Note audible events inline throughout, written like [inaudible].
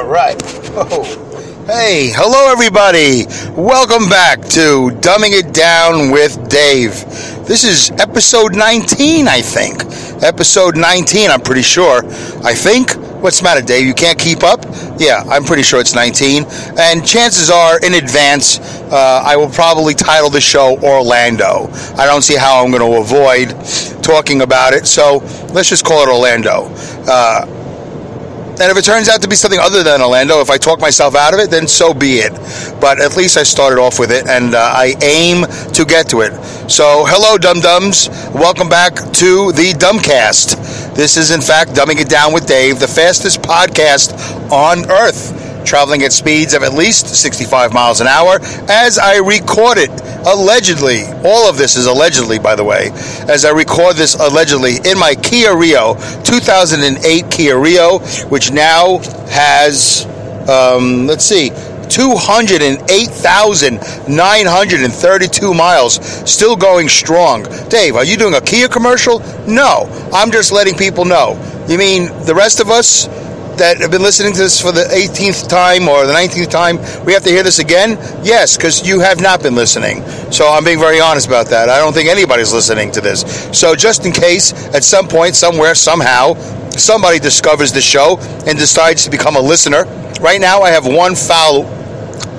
All right. Oh. Hey, hello everybody. Welcome back to Dumbing It Down with Dave. This is episode 19, I think. Episode 19, I'm pretty sure. I think. What's the matter, Dave? You can't keep up? Yeah, I'm pretty sure it's 19. And chances are, in advance, uh, I will probably title the show Orlando. I don't see how I'm going to avoid talking about it, so let's just call it Orlando. Uh, and if it turns out to be something other than Orlando, if I talk myself out of it, then so be it. But at least I started off with it, and uh, I aim to get to it. So, hello, dum dums. Welcome back to the Dumbcast. This is, in fact, Dumbing It Down with Dave, the fastest podcast on earth traveling at speeds of at least 65 miles an hour as I record it. Allegedly, all of this is allegedly, by the way, as I record this allegedly in my Kia Rio, 2008 Kia Rio, which now has, um, let's see, 208,932 miles, still going strong. Dave, are you doing a Kia commercial? No, I'm just letting people know. You mean the rest of us that have been listening to this for the 18th time or the 19th time, we have to hear this again? Yes, because you have not been listening. So I'm being very honest about that. I don't think anybody's listening to this. So just in case, at some point, somewhere, somehow, somebody discovers the show and decides to become a listener, right now I have one follow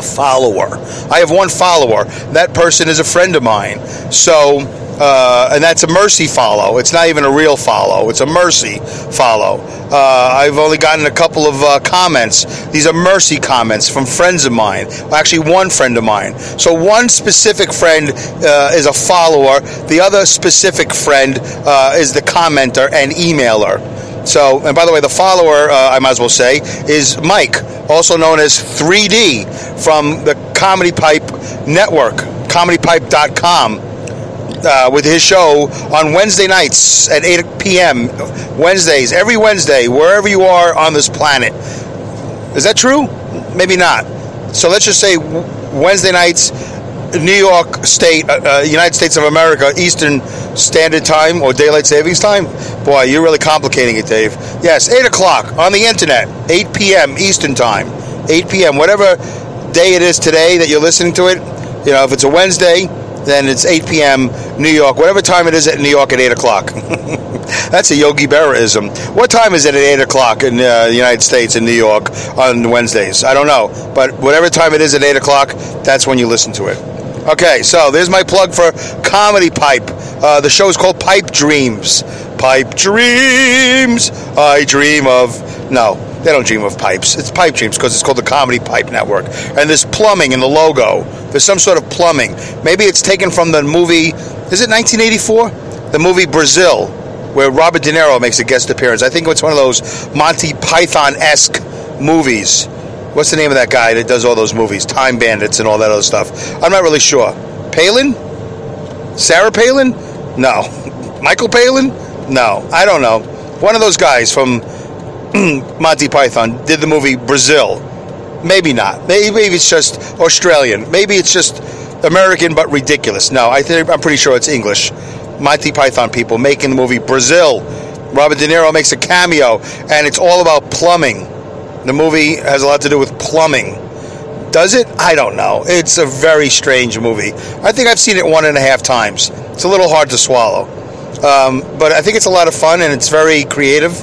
follower. I have one follower. That person is a friend of mine. So uh, and that's a mercy follow. It's not even a real follow. It's a mercy follow. Uh, I've only gotten a couple of uh, comments. These are mercy comments from friends of mine. Actually, one friend of mine. So one specific friend uh, is a follower. The other specific friend uh, is the commenter and emailer. So, and by the way, the follower, uh, I might as well say, is Mike, also known as 3D from the Comedy Pipe Network, comedypipe.com uh, with his show on Wednesday nights at 8 p.m. Wednesdays, every Wednesday, wherever you are on this planet. Is that true? Maybe not. So let's just say Wednesday nights, New York State, uh, uh, United States of America, Eastern Standard Time or Daylight Savings Time. Boy, you're really complicating it, Dave. Yes, 8 o'clock on the internet, 8 p.m. Eastern Time. 8 p.m. Whatever day it is today that you're listening to it, you know, if it's a Wednesday, then it's 8 p.m. New York, whatever time it is at New York at 8 o'clock. [laughs] That's a Yogi Berraism. What time is it at 8 o'clock in uh, the United States in New York on Wednesdays? I don't know. But whatever time it is at 8 o'clock, that's when you listen to it. Okay, so there's my plug for Comedy Pipe. Uh, the show is called Pipe Dreams. Pipe Dreams. I dream of. No, they don't dream of pipes. It's Pipe Dreams because it's called the Comedy Pipe Network. And there's plumbing in the logo. There's some sort of plumbing. Maybe it's taken from the movie, is it 1984? The movie Brazil, where Robert De Niro makes a guest appearance. I think it's one of those Monty Python esque movies. What's the name of that guy that does all those movies? Time Bandits and all that other stuff. I'm not really sure. Palin? Sarah Palin? No. [laughs] Michael Palin? No. I don't know. One of those guys from [clears throat] Monty Python did the movie Brazil. Maybe not. Maybe, it's just Australian. Maybe it's just American but ridiculous. No, I think I'm pretty sure it's English. Monty Python people making the movie Brazil. Robert De Niro makes a cameo, and it's all about plumbing. The movie has a lot to do with plumbing. Does it? I don't know. It's a very strange movie. I think I've seen it one and a half times. It's a little hard to swallow. Um, but I think it's a lot of fun and it's very creative.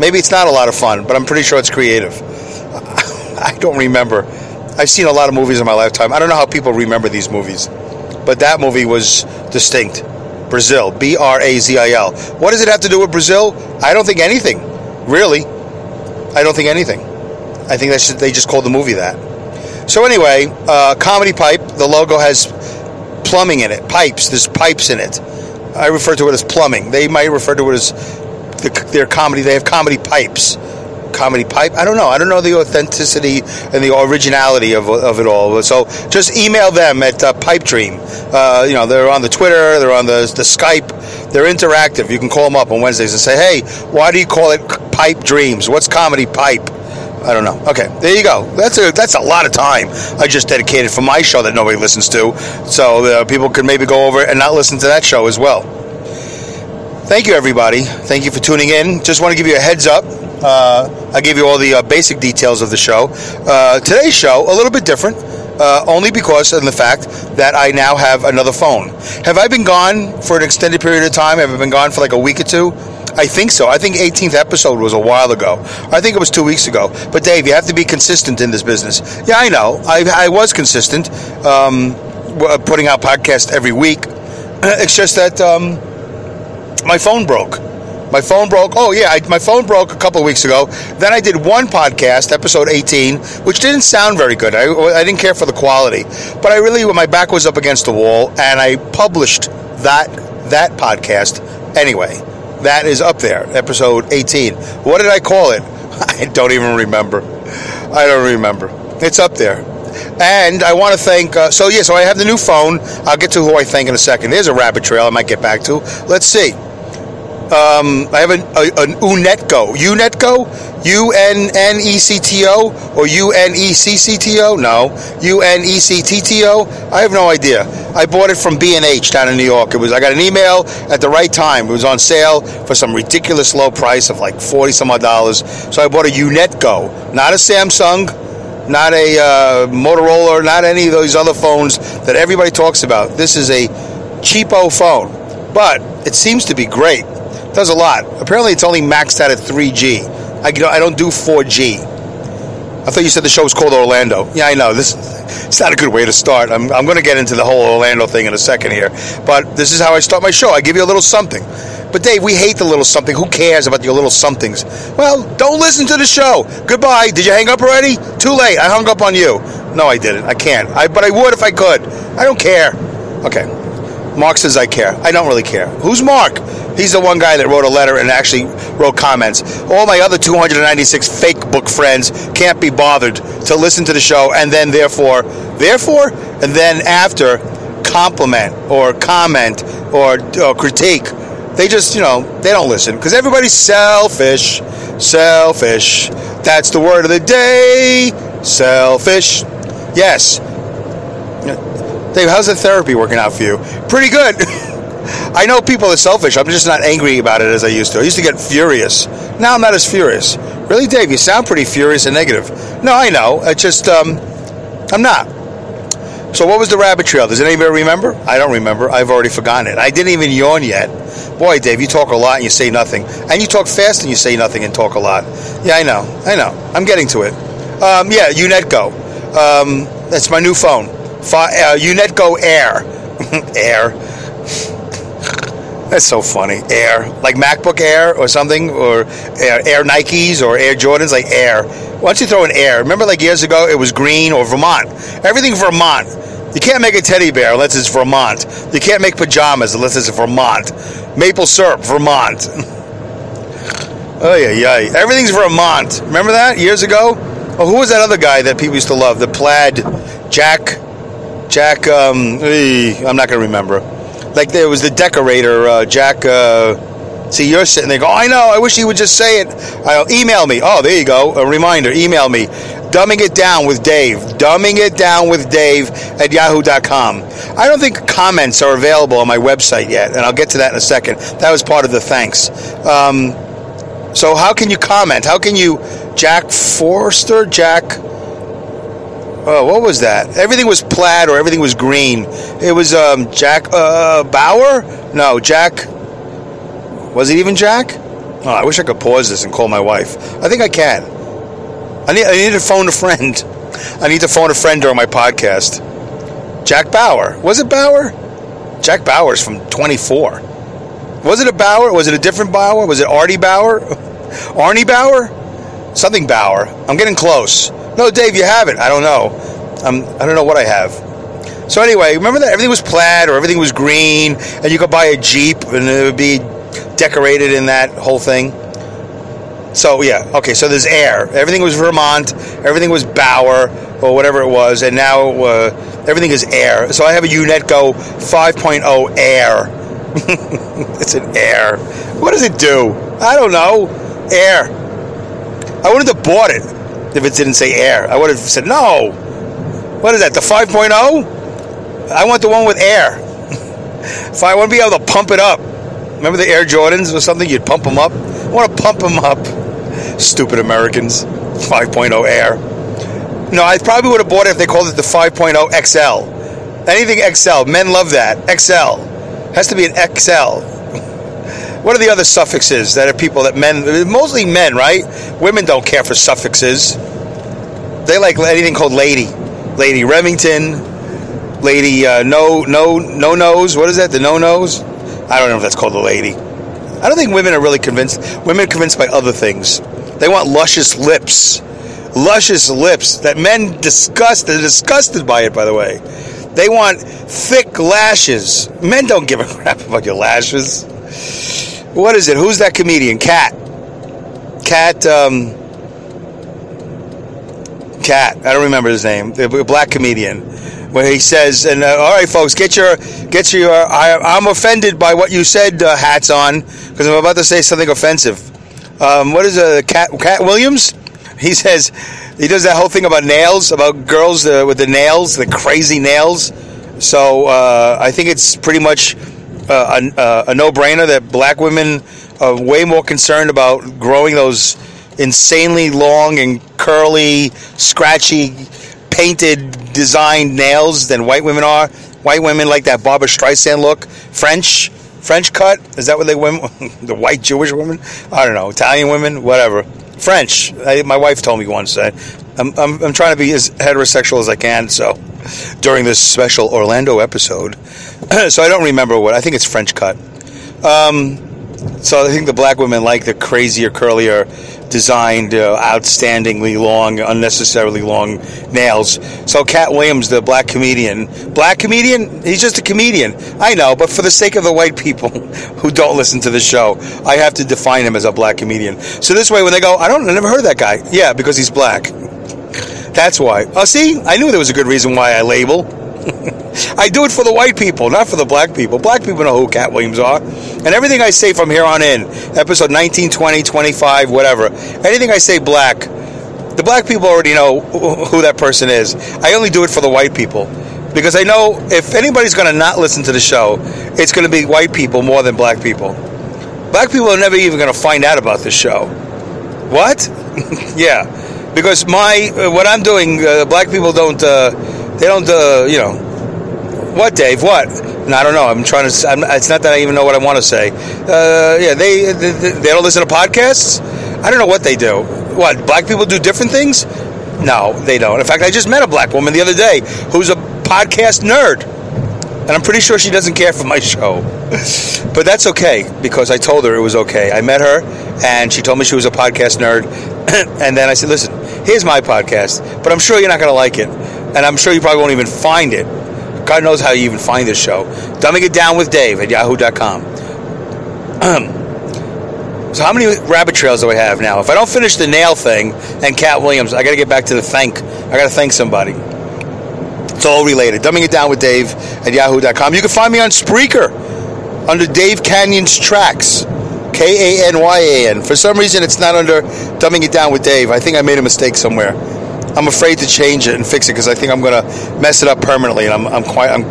Maybe it's not a lot of fun, but I'm pretty sure it's creative. [laughs] I don't remember. I've seen a lot of movies in my lifetime. I don't know how people remember these movies, but that movie was distinct. Brazil, B R A Z I L. What does it have to do with Brazil? I don't think anything, really. I don't think anything. I think that they just called the movie that. So anyway, uh, comedy pipe. The logo has plumbing in it, pipes. There's pipes in it. I refer to it as plumbing. They might refer to it as the, their comedy. They have comedy pipes. Comedy pipe. I don't know. I don't know the authenticity and the originality of, of it all. So just email them at uh, Pipe Dream. Uh, you know they're on the Twitter. They're on the the Skype. They're interactive. You can call them up on Wednesdays and say, "Hey, why do you call it Pipe Dreams? What's comedy pipe?" I don't know. Okay, there you go. That's a that's a lot of time I just dedicated for my show that nobody listens to, so uh, people could maybe go over and not listen to that show as well. Thank you, everybody. Thank you for tuning in. Just want to give you a heads up. Uh, I gave you all the uh, basic details of the show. Uh, today's show, a little bit different, uh, only because of the fact that I now have another phone. Have I been gone for an extended period of time? Have I been gone for like a week or two? I think so. I think 18th episode was a while ago. I think it was two weeks ago. But Dave, you have to be consistent in this business. Yeah, I know. I, I was consistent, um, putting out podcasts every week. [clears throat] It's just that um, my phone broke. My phone broke. Oh yeah, I, my phone broke a couple weeks ago. Then I did one podcast, episode 18, which didn't sound very good. I, I didn't care for the quality, but I really, my back was up against the wall, and I published that that podcast anyway. That is up there, episode 18. What did I call it? [laughs] I don't even remember. I don't remember. It's up there. And I want to thank. Uh, so yeah, so I have the new phone. I'll get to who I thank in a second. There's a rabbit trail I might get back to. Let's see. Um, I have an, a, an Unnecto. Unnecto? U N N E C T O or U N E C C T O? No, U N E C T T O. I have no idea. I bought it from B and H down in New York. It was. I got an email at the right time. It was on sale for some ridiculous low price of like forty some odd dollars. So I bought a Unnecto, not a Samsung, not a uh, Motorola, not any of those other phones that everybody talks about. This is a cheapo phone, but it seems to be great does a lot. Apparently, it's only maxed out at 3G. I, I don't do 4G. I thought you said the show was called Orlando. Yeah, I know. This it's not a good way to start. I'm, I'm going to get into the whole Orlando thing in a second here. But this is how I start my show. I give you a little something. But Dave, we hate the little something. Who cares about your little somethings? Well, don't listen to the show. Goodbye. Did you hang up already? Too late. I hung up on you. No, I didn't. I can't. I, but I would if I could. I don't care. Okay. Mark says I care. I don't really care. Who's Mark? He's the one guy that wrote a letter and actually wrote comments. All my other 296 fake book friends can't be bothered to listen to the show and then therefore, therefore, and then after compliment or comment or, or critique. They just, you know, they don't listen because everybody's selfish. Selfish. That's the word of the day. Selfish. Yes. Dave, how's the therapy working out for you? Pretty good. [laughs] I know people are selfish. I'm just not angry about it as I used to. I used to get furious. Now I'm not as furious. Really, Dave? You sound pretty furious and negative. No, I know. I just, um, I'm not. So, what was the rabbit trail? Does anybody remember? I don't remember. I've already forgotten it. I didn't even yawn yet. Boy, Dave, you talk a lot and you say nothing. And you talk fast and you say nothing and talk a lot. Yeah, I know. I know. I'm getting to it. Um, yeah, Unnecto. Um, that's my new phone. Uh, Unnecto Air. [laughs] Air. That's so funny. Air, like MacBook Air or something, or Air, Air Nikes or Air Jordans, like Air. Why don't you throw an Air? Remember, like years ago, it was green or Vermont. Everything Vermont. You can't make a teddy bear unless it's Vermont. You can't make pajamas unless it's Vermont. Maple syrup, Vermont. oh yeah, yeah. Everything's Vermont. Remember that years ago? Oh, who was that other guy that people used to love? The plaid Jack. Jack. Um, I'm not going to remember like there was the decorator, uh, Jack. Uh, see, you're sitting there go, I know, I wish he would just say it. I'll email me. Oh, there you go. A reminder. Email me. Dumbing it down with Dave. Dumbing it down with Dave at yahoo.com. I don't think comments are available on my website yet, and I'll get to that in a second. That was part of the thanks. Um, so, how can you comment? How can you, Jack Forster? Jack oh, what was that? Everything was plaid or everything was green. It was um, Jack uh, Bauer? No, Jack. Was it even Jack? Oh, I wish I could pause this and call my wife. I think I can. I need, I need to phone a friend. I need to phone a friend during my podcast. Jack Bauer. Was it Bauer? Jack Bauer's from 24. Was it a Bauer? Was it a different Bauer? Was it Artie Bauer? [laughs] Arnie Bauer? Something Bauer. I'm getting close. No, Dave, you have it. I don't know. Um, I don't know what I have. So anyway, remember that everything was plaid or everything was green, and you could buy a Jeep and it would be decorated in that whole thing. So yeah, okay. So there's air. Everything was Vermont. Everything was Bauer or whatever it was, and now uh, everything is air. So I have a Unnecto 5.0 Air. [laughs] it's an Air. What does it do? I don't know. Air. I wouldn't have bought it if it didn't say air. I would have said, no. What is that, the 5.0? I want the one with air. [laughs] if I want to be able to pump it up. Remember the Air Jordans or something? You'd pump them up. I want to pump them up. Stupid Americans. 5.0 Air. No, I probably would have bought it if they called it the 5.0 XL. Anything XL. Men love that. XL. Has to be an XL. What are the other suffixes that are people that men, mostly men, right? Women don't care for suffixes. They like anything called lady. Lady Remington, lady uh, no, no, no nose. What is that? The no nose? I don't know if that's called a lady. I don't think women are really convinced. Women are convinced by other things. They want luscious lips. Luscious lips that men disgust. They're disgusted by it, by the way. They want thick lashes. Men don't give a [laughs] crap about your lashes. What is it? Who's that comedian? Cat. Cat. Um, Cat. I don't remember his name. The black comedian. Where he says, "And uh, all right, folks, get your get your. I, am offended by what you said, uh, hats on, because I'm about to say something offensive. Um, what is a uh, Cat Katt Williams? [laughs] He says he does that whole thing about nails, about girls uh, with the nails, the crazy nails. So uh, I think it's pretty much uh, a, uh, a no-brainer that black women are way more concerned about growing those insanely long and curly, scratchy, painted, designed nails than white women are. White women like that Barbra Streisand look. French, French cut. Is that what they women? [laughs] the white Jewish women? I don't know. Italian women, whatever. French. I, my wife told me once. I, I'm, I'm, I'm trying to be as heterosexual as I can. So [laughs] during this special Orlando episode, [clears throat] so I don't remember what. I think it's French cut. Um, so I think the black women like the crazier, curlier, designed, uh, outstandingly long, unnecessarily long nails. So Katt Williams, the black comedian, black comedian, he's just a comedian. I know, but for the sake of the white people [laughs] who don't listen to the show, I have to define him as a black comedian. So this way, when they go, I don't, I never heard that guy. Yeah, because he's black. That's why. Oh, see, I knew there was a good reason why I label. [laughs] I do it for the white people, not for the black people. Black people know who Katt Williams are. And everything I say from here on in, episode 19, 20, 25, whatever, anything I say black, the black people already know who that person is. I only do it for the white people. Because I know if anybody's going to not listen to the show, it's going to be white people more than black people. Black people are never even going to find out about this show. What? [laughs] yeah. Because my, uh, what I'm doing, uh, black people don't, uh, they don't, uh, you know, what, Dave? What? No, I don't know. I'm trying to. I'm, it's not that I even know what I want to say. Uh, yeah, they, they they don't listen to podcasts. I don't know what they do. What? Black people do different things? No, they don't. In fact, I just met a black woman the other day who's a podcast nerd. And I'm pretty sure she doesn't care for my show. [laughs] but that's okay because I told her it was okay. I met her and she told me she was a podcast nerd. [clears throat] and then I said, listen, here's my podcast, but I'm sure you're not going to like it. And I'm sure you probably won't even find it God knows how you even find this show. Dumbing it down with Dave at yahoo.com. [clears throat] so how many rabbit trails do I have now? If I don't finish the nail thing and Katt Williams, I got to get back to the thank. I got to thank somebody. It's all related. Dumbing it down with Dave at yahoo.com. You can find me on Spreaker under Dave Kanyan's tracks. K A N Y A N. For some reason, it's not under Dumbing It Down with Dave. I think I made a mistake somewhere. I'm afraid to change it and fix it because I think I'm going to mess it up permanently, and I'm, I'm quite I'm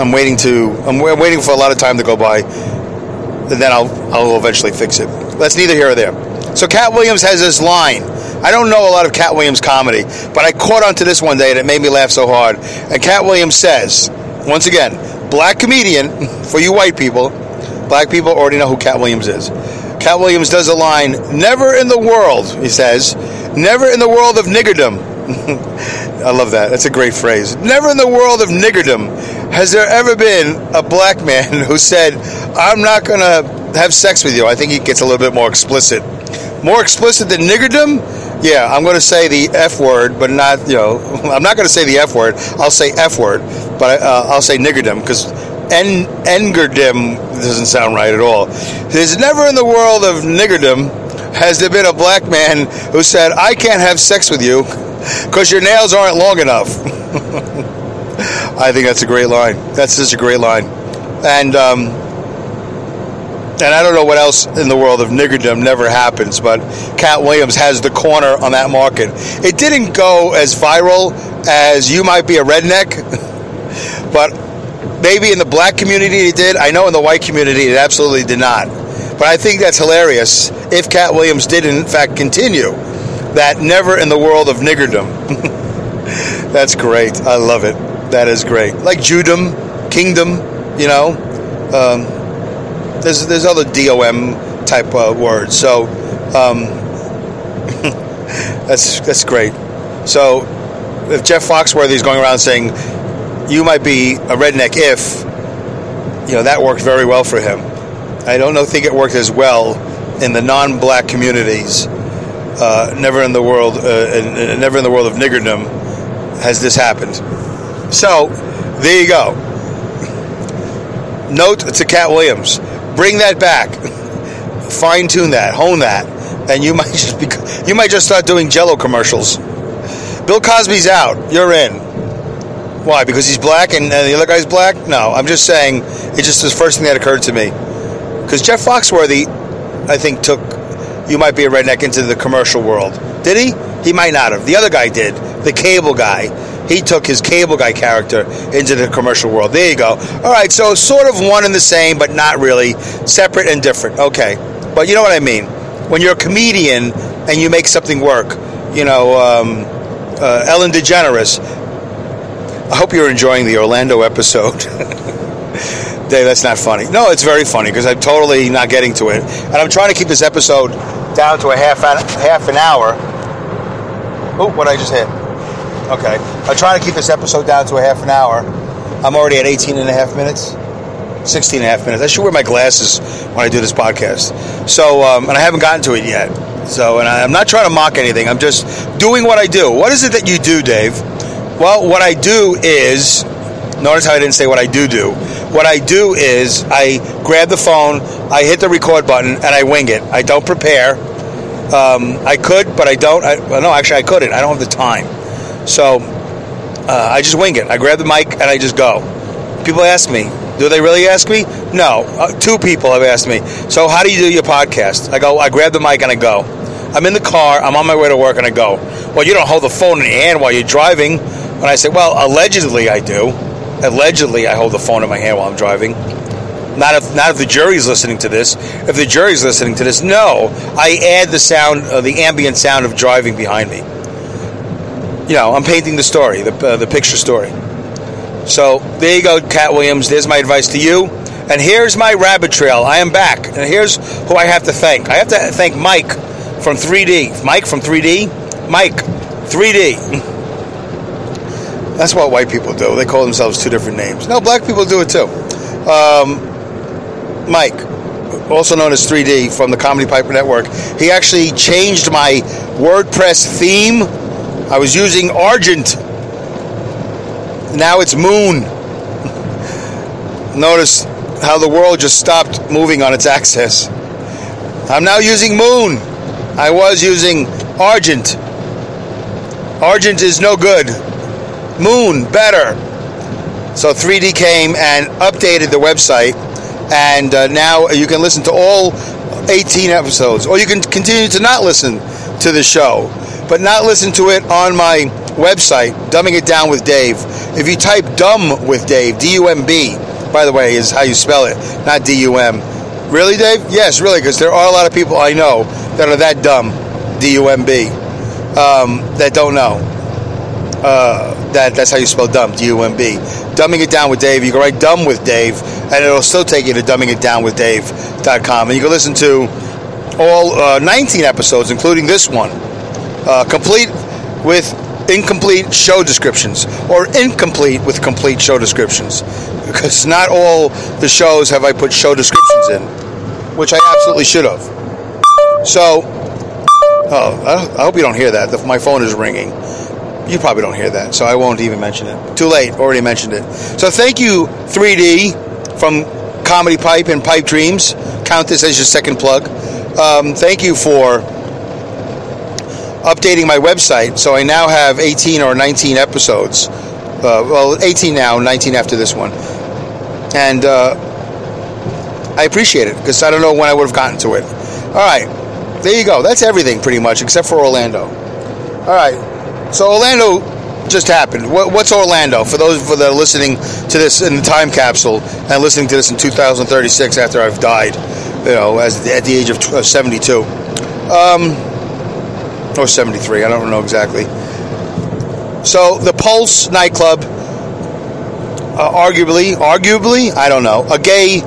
I'm waiting to I'm waiting for a lot of time to go by, and then I'll I'll eventually fix it. That's neither here or there. So Katt Williams has this line. I don't know a lot of Katt Williams comedy, but I caught onto this one day and it made me laugh so hard. And Katt Williams says, once again, black comedian [laughs] for you white people. Black people already know who Katt Williams is. Katt Williams does a line, never in the world, he says, never in the world of niggerdom [laughs] I love that. That's a great phrase. Never in the world of niggerdom has there ever been a black man [laughs] who said, I'm not going to have sex with you. I think he gets a little bit more explicit. More explicit than niggerdom? Yeah, I'm going to say the F word, but not, you know, [laughs] I'm not going to say the F word. I'll say F word, but uh, I'll say niggerdom because en- engerdom doesn't sound right at all. There's never in the world of niggerdom has there been a black man who said, I can't have sex with you because your nails aren't long enough. [laughs] I think that's a great line. That's just a great line. And um, and I don't know what else in the world of niggerdom never happens, but Katt Williams has the corner on that market. It didn't go as viral as you might be a redneck, [laughs] but maybe in the black community it did. I know in the white community it absolutely did not. But I think that's hilarious if Katt Williams did, in fact, continue that never in the world of niggerdom. [laughs] that's great. I love it. That is great. Like Judom, Kingdom, you know. Um, there's, there's other DOM type uh, words. So um, [laughs] that's, that's great. So if Jeff Foxworthy is going around saying, you might be a redneck if, you know, that worked very well for him. I don't know, think it worked as well in the non-black communities. Uh, never in the world, uh, never in the world of niggerdom has this happened. So there you go. Note to Katt Williams: bring that back, [laughs] fine tune that, hone that, and you might [laughs] just be, you might just start doing Jello commercials. Bill Cosby's out. You're in. Why? Because he's black and, and the other guy's black? No, I'm just saying it's just the first thing that occurred to me. Because Jeff Foxworthy, I think, took You Might Be a Redneck into the commercial world. Did he? He might not have. The other guy did. The cable guy. He took his cable guy character into the commercial world. There you go. All right, so sort of one and the same, but not really. Separate and different. Okay. But you know what I mean? When you're a comedian and you make something work, you know, um, uh, Ellen DeGeneres, I hope you're enjoying the Orlando episode. [laughs] Dave, that's not funny. No, it's very funny because I'm totally not getting to it, and I'm trying to keep this episode down to a half an, half an hour. Oh, what I just hit. Okay, I'm trying to keep this episode down to a half an hour. I'm already at 18 and a half minutes. 16 and a half minutes. I should wear my glasses when I do this podcast. So, um, and I haven't gotten to it yet. So, and I'm not trying to mock anything. I'm just doing what I do. What is it that you do, Dave? Well, what I do is, notice how I didn't say what I do do. What I do is I grab the phone, I hit the record button, and I wing it. I don't prepare. Um, I could, but I don't. I, well, no, actually, I couldn't. I don't have the time. So uh, I just wing it. I grab the mic and I just go. People ask me, do they really ask me? No. Uh, two people have asked me. So how do you do your podcast? I go. I grab the mic and I go. I'm in the car. I'm on my way to work and I go. Well, you don't hold the phone in your hand while you're driving. And I say, well, allegedly I do. Allegedly, I hold the phone in my hand while I'm driving. Not if not if the jury's listening to this. If the jury's listening to this, no. I add the sound, uh, the ambient sound of driving behind me. You know, I'm painting the story, the uh, the picture story. So there you go, Katt Williams. There's my advice to you. And here's my rabbit trail. I am back. And here's who I have to thank. I have to thank Mike from 3D. Mike from 3D. Mike, 3D. [laughs] That's what white people do. They call themselves two different names. No, black people do it too. Um, Mike, also known as 3D from the Comedy Piper Network, he actually changed my WordPress theme. I was using Argent. Now it's Moon. [laughs] Notice how the world just stopped moving on its axis. I'm now using Moon. I was using Argent. Argent is no good. Moon, better. So 3D came and updated the website, and uh, now you can listen to all 18 episodes, or you can continue to not listen to the show, but not listen to it on my website, Dumbing It Down with Dave. If you type dumb with Dave, D U M B, by the way, is how you spell it, not D U M. Really, Dave? Yes, really, because there are a lot of people I know that are that dumb, D U M B, um, that don't know. Uh, that that's how you spell dumb, D U M B. Dumbing it down with Dave. You can write dumb with Dave, and it'll still take you to dumbingitdownwithdave.com, and you can listen to all uh, 19 episodes, including this one, uh, complete with incomplete show descriptions, or incomplete with complete show descriptions, because not all the shows have I put show descriptions in, which I absolutely should have. So, oh, I hope you don't hear that. My phone is ringing. You probably don't hear that, so I won't even mention it. Too late, already mentioned it. So thank you, 3D from Comedy Pipe and Pipe Dreams. Count this as your second plug. Um, thank you for updating my website. So I now have 18 or 19 episodes. Uh, well, 18 now, 19 after this one. And uh, I appreciate it because I don't know when I would have gotten to it. All right, there you go. That's everything pretty much, except for Orlando. All right. So Orlando just happened. What, what's Orlando? For those that are listening to this in the time capsule and listening to this in 2036 after I've died, you know, as at the age of 72, um, or 73. I don't know exactly. So the Pulse nightclub, uh, arguably, arguably, I don't know, a gay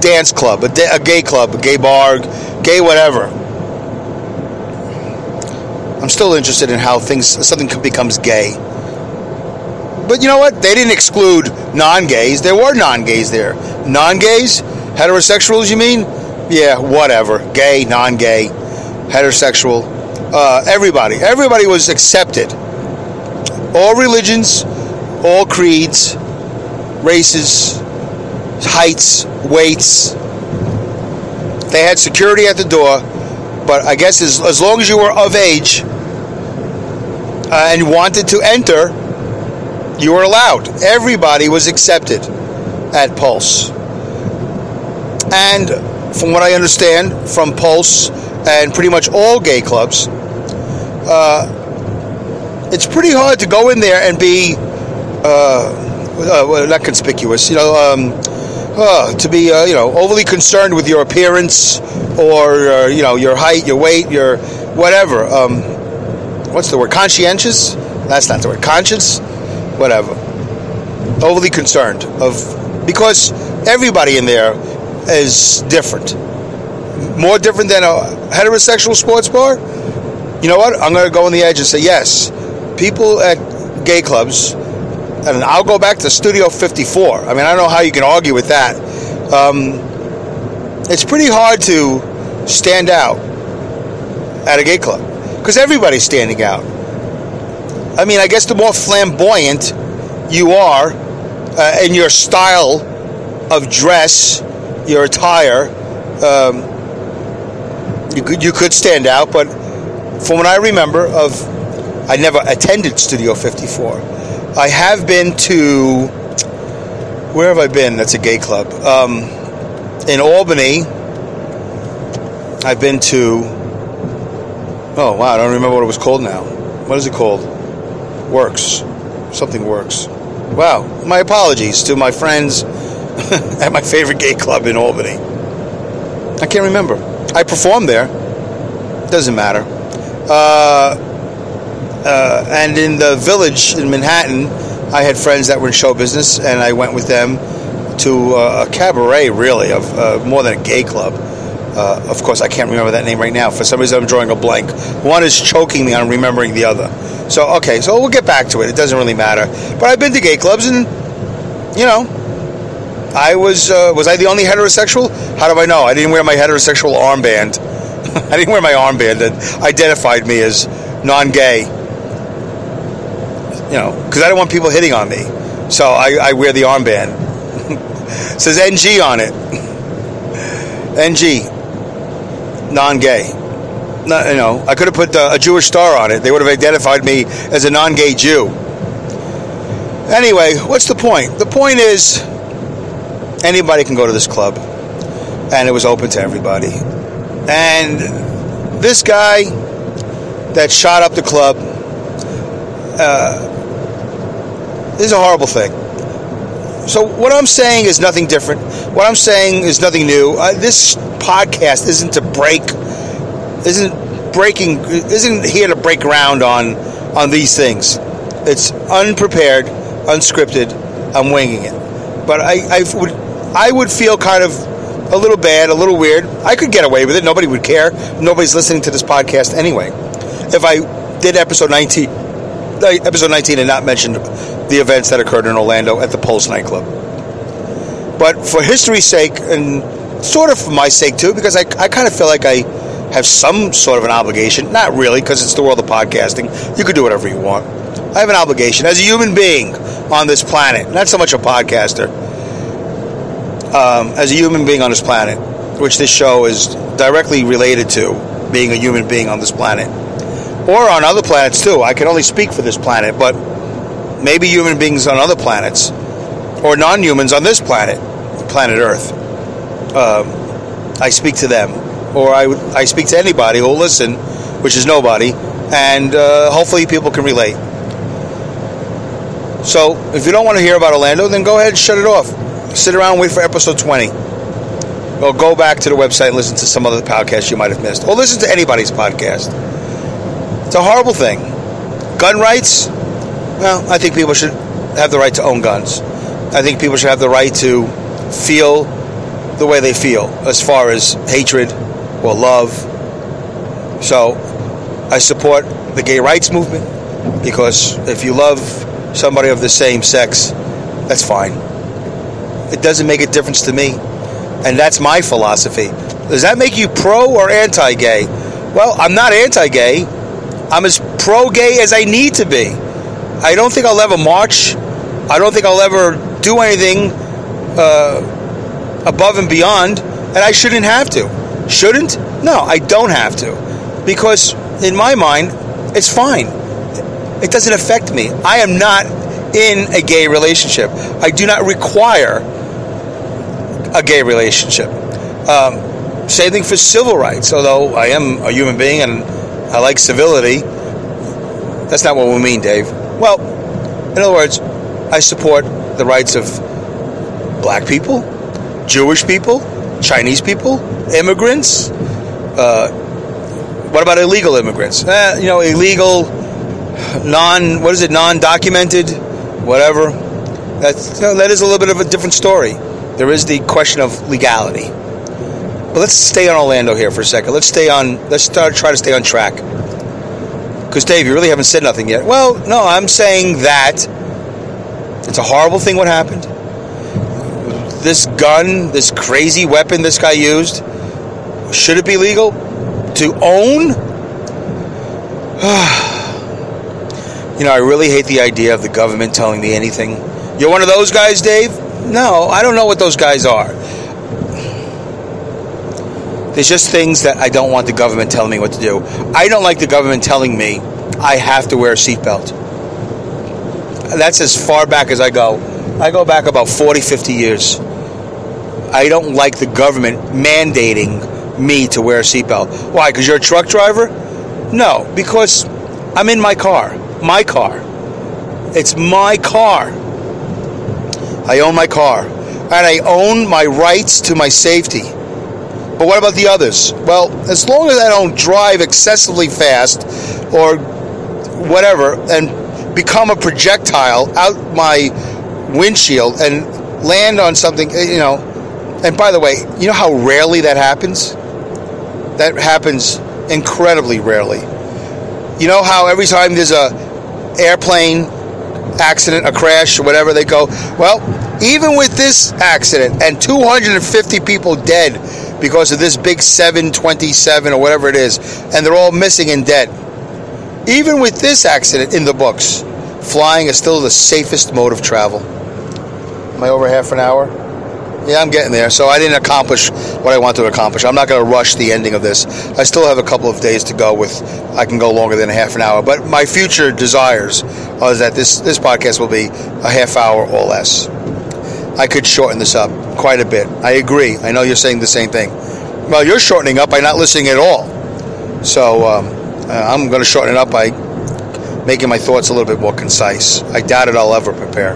dance club, a, a gay club, a gay bar, gay whatever. Still interested in how things something becomes gay. But you know what? They didn't exclude non-gays. There were non-gays there. Non-gays, heterosexuals. You mean? Yeah, whatever. Gay, non-gay, heterosexual. Uh, everybody, everybody was accepted. All religions, all creeds, races, heights, weights. They had security at the door, but I guess as, as long as you were of age and wanted to enter, you were allowed. Everybody was accepted at Pulse. And from what I understand from Pulse and pretty much all gay clubs, uh, it's pretty hard to go in there and be uh, uh, not conspicuous, you know, um, uh, to be uh, you know overly concerned with your appearance or uh, you know your height, your weight, your whatever. Um, what's the word? Conscientious? That's not the word. Conscious? Whatever. Overly concerned of because everybody in there is different. More different than a heterosexual sports bar. You know what? I'm going to go on the edge and say yes. People at gay clubs and I'll go back to Studio 54. I mean, I don't know how you can argue with that. Um, it's pretty hard to stand out at a gay club because everybody's standing out. I mean, I guess the more flamboyant you are uh, in your style of dress, your attire, um, you could you could stand out. But from what I remember of, I never attended Studio 54 I have been to where have I been? That's a gay club. Um, in Albany, I've been to. Oh wow, I don't remember what it was called now. What is it called? Works. Something works. Wow. My apologies to my friends [laughs] at my favorite gay club in Albany. I can't remember. I performed there. Doesn't matter. Uh, uh, and in the village in Manhattan, I had friends that were in show business, and I went with them to uh, a cabaret, really, of uh, more than a gay club. Uh, of course, I can't remember that name right now. For some reason, I'm drawing a blank. One is choking me on remembering the other. So, okay, so we'll get back to it. It doesn't really matter. But I've been to gay clubs, and you know, I was uh, was I the only heterosexual? How do I know? I didn't wear my heterosexual armband. [laughs] I didn't wear my armband that identified me as non-gay you know, because I don't want people hitting on me. So I, I wear the armband. [laughs] says NG on it. [laughs] NG, non-gay. Not, you know, I could have put a Jewish star on it. They would have identified me as a non-gay Jew. Anyway, what's the point? The point is, anybody can go to this club, and it was open to everybody. And this guy that shot up the club. Uh, is a horrible thing. So what I'm saying is nothing different. What I'm saying is nothing new. Uh, this podcast isn't to break, isn't breaking, isn't here to break ground on on these things. It's unprepared, unscripted. I'm winging it. But I, I would I would feel kind of a little bad, a little weird. I could get away with it. Nobody would care. Nobody's listening to this podcast anyway. If I did episode 19, episode 19 and not mentioned the events that occurred in Orlando at the Pulse nightclub. But for history's sake, and sort of for my sake too, because I, I kind of feel like I have some sort of an obligation. Not really, because it's the world of podcasting. You can do whatever you want. I have an obligation as a human being on this planet, not so much a podcaster, um, as a human being on this planet, which this show is directly related to being a human being on this planet. Or on other planets too. I can only speak for this planet, but maybe human beings on other planets, or non humans on this planet, planet Earth. Um, I speak to them, or I, I speak to anybody who will listen, which is nobody, and uh, hopefully people can relate. So, if you don't want to hear about Orlando, then go ahead and shut it off. Sit around and wait for episode 20. or go back to the website and listen to some other podcast you might have missed, or listen to anybody's podcast. It's a horrible thing. Gun rights, well, I think people should have the right to own guns. I think people should have the right to feel the way they feel as far as hatred or love. So I support the gay rights movement because if you love somebody of the same sex, that's fine. It doesn't make a difference to me. And that's my philosophy. Does that make you pro or anti gay? Well, I'm not anti gay. I'm as pro gay as I need to be. I don't think I'll ever march. I don't think I'll ever do anything uh, above and beyond, and I shouldn't have to. Shouldn't? No, I don't have to. Because in my mind, it's fine. It doesn't affect me. I am not in a gay relationship. I do not require a gay relationship. Um, same thing for civil rights, although I am a human being and I like civility. That's not what we mean, Dave. Well, in other words, I support the rights of black people, Jewish people, Chinese people, immigrants. Uh, what about illegal immigrants? Eh, you know, illegal, non, what is it, non-documented, whatever. That's, you know, that is a little bit of a different story. There is the question of legality. But let's stay on Orlando here for a second. Let's stay on, let's start, try to stay on track. Because, Dave, you really haven't said nothing yet. Well, no, I'm saying that it's a horrible thing what happened. This gun, this crazy weapon this guy used, should it be legal to own? [sighs] you know, I really hate the idea of the government telling me anything. You're one of those guys, Dave? No, I don't know what those guys are. There's just things that I don't want the government telling me what to do. I don't like the government telling me I have to wear a seatbelt. That's as far back as I go. I go back about 40, 50 years. I don't like the government mandating me to wear a seatbelt. Why? Because you're a truck driver? No, because I'm in my car. My car. It's my car. I own my car. And I own my rights to my safety. But what about the others? Well, as long as I don't drive excessively fast or whatever and become a projectile out my windshield and land on something, eh, you know. And by the way, you know how rarely that happens? That happens incredibly rarely. You know how every time there's a airplane accident, a crash, or whatever, they go, well, even with this accident and 250 people dead because of this big 727 or whatever it is, and they're all missing and dead. Even with this accident in the books, flying is still the safest mode of travel. Am I over half an hour? Yeah, I'm getting there. So I didn't accomplish what I wanted to accomplish. I'm not going to rush the ending of this. I still have a couple of days to go with. I can go longer than a half an hour. But my future desires are that this this podcast will be a half hour or less. I could shorten this up quite a bit. I agree. I know you're saying the same thing. Well, you're shortening up by not listening at all. So um, uh, I'm going to shorten it up by making my thoughts a little bit more concise. I doubt it I'll ever prepare.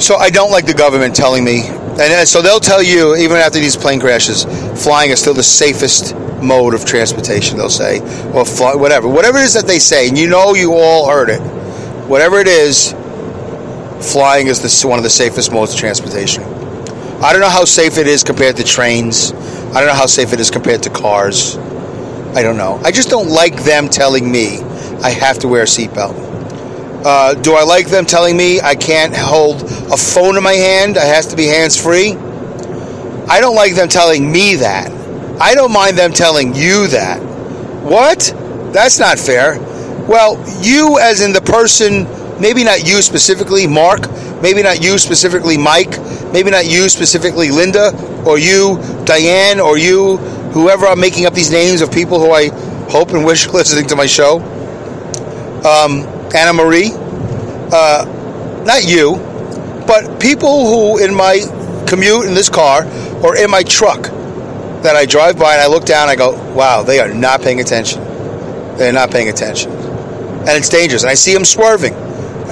So I don't like the government telling me, and so they'll tell you even after these plane crashes, flying is still the safest mode of transportation. They'll say, or fly, whatever, whatever it is that they say, and you know you all heard it. Whatever it is, flying is the, one of the safest modes of transportation. I don't know how safe it is compared to trains. I don't know how safe it is compared to cars. I don't know. I just don't like them telling me I have to wear a seatbelt. Uh, do I like them telling me I can't hold a phone in my hand? I has to be hands free. I don't like them telling me that. I don't mind them telling you that. What? That's not fair. Well, you, as in the person, maybe not you specifically, Mark, maybe not you specifically, Mike, maybe not you specifically, Linda, or you, Diane, or you, whoever I'm making up these names of people who I hope and wish [laughs] listening to my show. Um, Anna Marie, uh, not you, but people who in my commute in this car or in my truck that I drive by and I look down, I go, wow, they are not paying attention. They're not paying attention. And it's dangerous. And I see them swerving.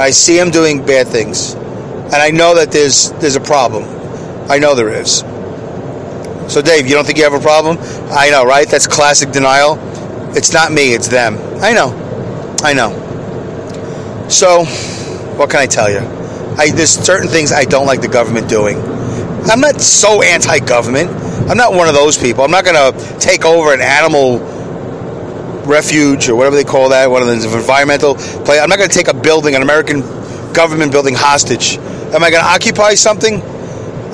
I see them doing bad things. And I know that there's there's a problem. I know there is. So, Dave, you don't think you have a problem? I know, right? That's classic denial. It's not me, it's them. I know. I know. So, what can I tell you? I, there's certain things I don't like the government doing. I'm not so anti government. I'm not one of those people. I'm not going to take over an animal refuge or whatever they call that, one of those environmental play. I'm not going to take a building, an American government building hostage. Am I going to occupy something?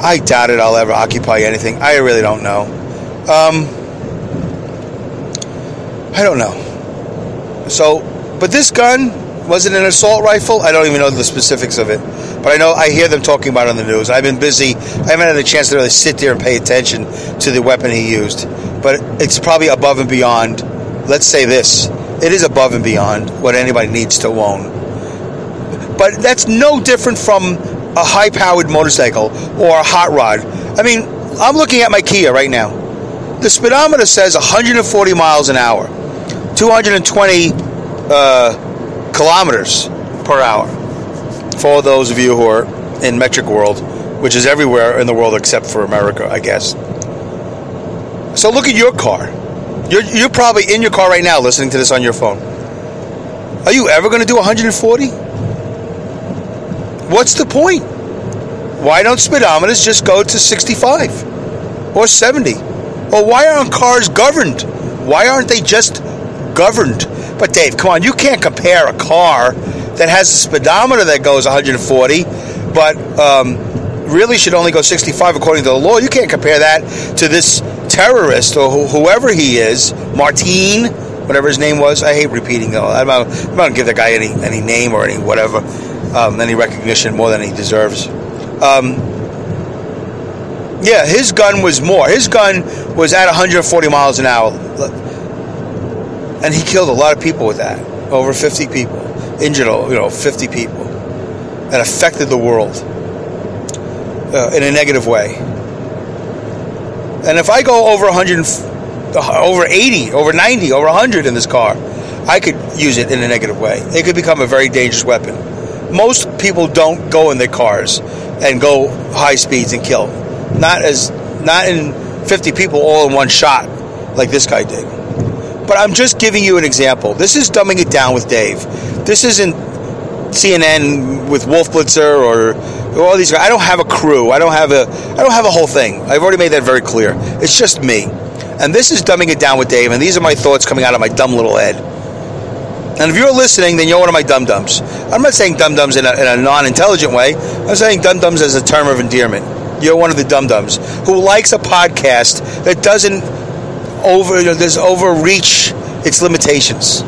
I doubt it. I'll ever occupy anything. I really don't know. Um, I don't know. So, but this gun was it an assault rifle? I don't even know the specifics of it, but I know I hear them talking about it on the news. I've been busy. I haven't had a chance to really sit there and pay attention to the weapon he used, but it's probably above and beyond. Let's say this: it is above and beyond what anybody needs to own. But that's no different from a high-powered motorcycle or a hot rod. I mean, I'm looking at my Kia right now. The speedometer says 140 miles an hour. 220 uh, kilometers per hour. For those of you who are in metric world, which is everywhere in the world except for America, I guess. So look at your car. You're, you're probably in your car right now listening to this on your phone. Are you ever going to do 140? What's the point? Why don't speedometers just go to 65 or 70? Or why aren't cars governed? Why aren't they just governed. But Dave, come on, you can't compare a car that has a speedometer that goes 140, but um, really should only go 65 according to the law. You can't compare that to this terrorist or wh- whoever he is, Martin, whatever his name was. I hate repeating though. I'm not, I'm not to give that guy any any name or any whatever, um, any recognition more than he deserves. Um, yeah, his gun was more. His gun was at 140 miles an hour and he killed a lot of people with that. Over 50 people, injured, you know, 50 people, and affected the world uh, in a negative way. And if I go over 100, over 80, over 90, over 100 in this car, I could use it in a negative way. It could become a very dangerous weapon. Most people don't go in their cars and go high speeds and kill. Not as not in 50 people all in one shot like this guy did. But I'm just giving you an example. This is dumbing it down with Dave. This isn't CNN with Wolf Blitzer or all these guys. I don't have a crew. I don't have a I don't have a whole thing. I've already made that very clear. It's just me. And this is dumbing it down with Dave, and these are my thoughts coming out of my dumb little head. And if you're listening, then you're one of my dum dums. I'm not saying dum dums in a, in a non intelligent way. I'm saying dum dums as a term of endearment. You're one of the dum dums who likes a podcast that doesn't over you know, there's overreach its limitations.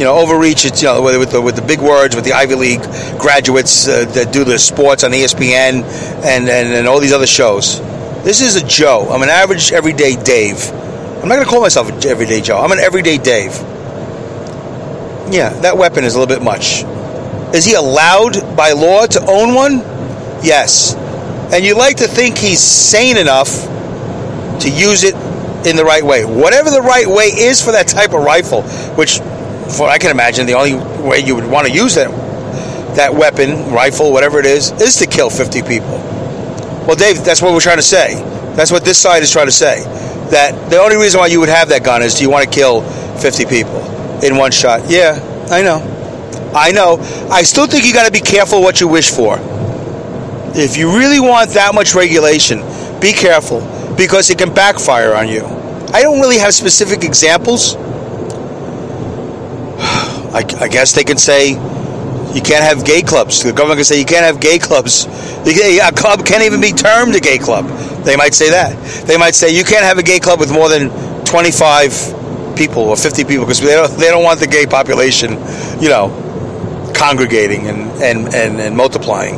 You know, overreach its you know with the with the big words with the Ivy League graduates uh, that do the sports on ESPN and, and and all these other shows. This is a Joe. I'm an average everyday Dave. I'm not going to call myself an everyday Joe. I'm an everyday Dave. Yeah, that weapon is a little bit much. Is he allowed by law to own one? Yes. And you like to think he's sane enough to use it in the right way. Whatever the right way is for that type of rifle, which for I can imagine the only way you would want to use that that weapon, rifle, whatever it is, is to kill 50 people. Well, Dave, that's what we're trying to say. That's what this side is trying to say. That the only reason why you would have that gun is do you want to kill 50 people in one shot? Yeah, I know. I know. I still think you got to be careful what you wish for. If you really want that much regulation, be careful because it can backfire on you. I don't really have specific examples. I, I guess they can say you can't have gay clubs. The government can say you can't have gay clubs. A club can't even be termed a gay club. They might say that. They might say you can't have a gay club with more than 25 people or 50 people because they don't, they don't want the gay population, you know, congregating and, and, and, and multiplying.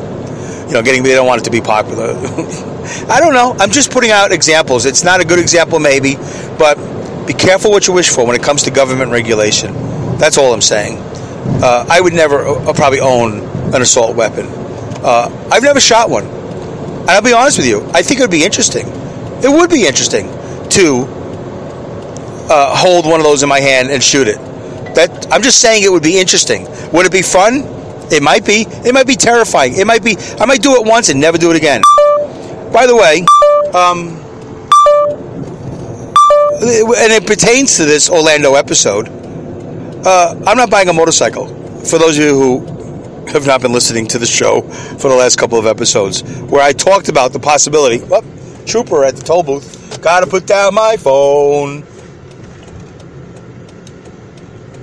You know, getting they don't want it to be popular. [laughs] I don't know. I'm just putting out examples. It's not a good example, maybe, but be careful what you wish for when it comes to government regulation. That's all I'm saying. Uh, I would never uh, probably own an assault weapon. Uh, I've never shot one. And I'll be honest with you, I think it would be interesting. It would be interesting to uh, hold one of those in my hand and shoot it. That I'm just saying it would be interesting. Would it be fun? It might be. It might be terrifying. It might be. I might do it once and never do it again. By the way, um, and it pertains to this Orlando episode. Uh, I'm not buying a motorcycle. For those of you who have not been listening to the show for the last couple of episodes, where I talked about the possibility. Oh, trooper at the toll booth. Gotta put down my phone.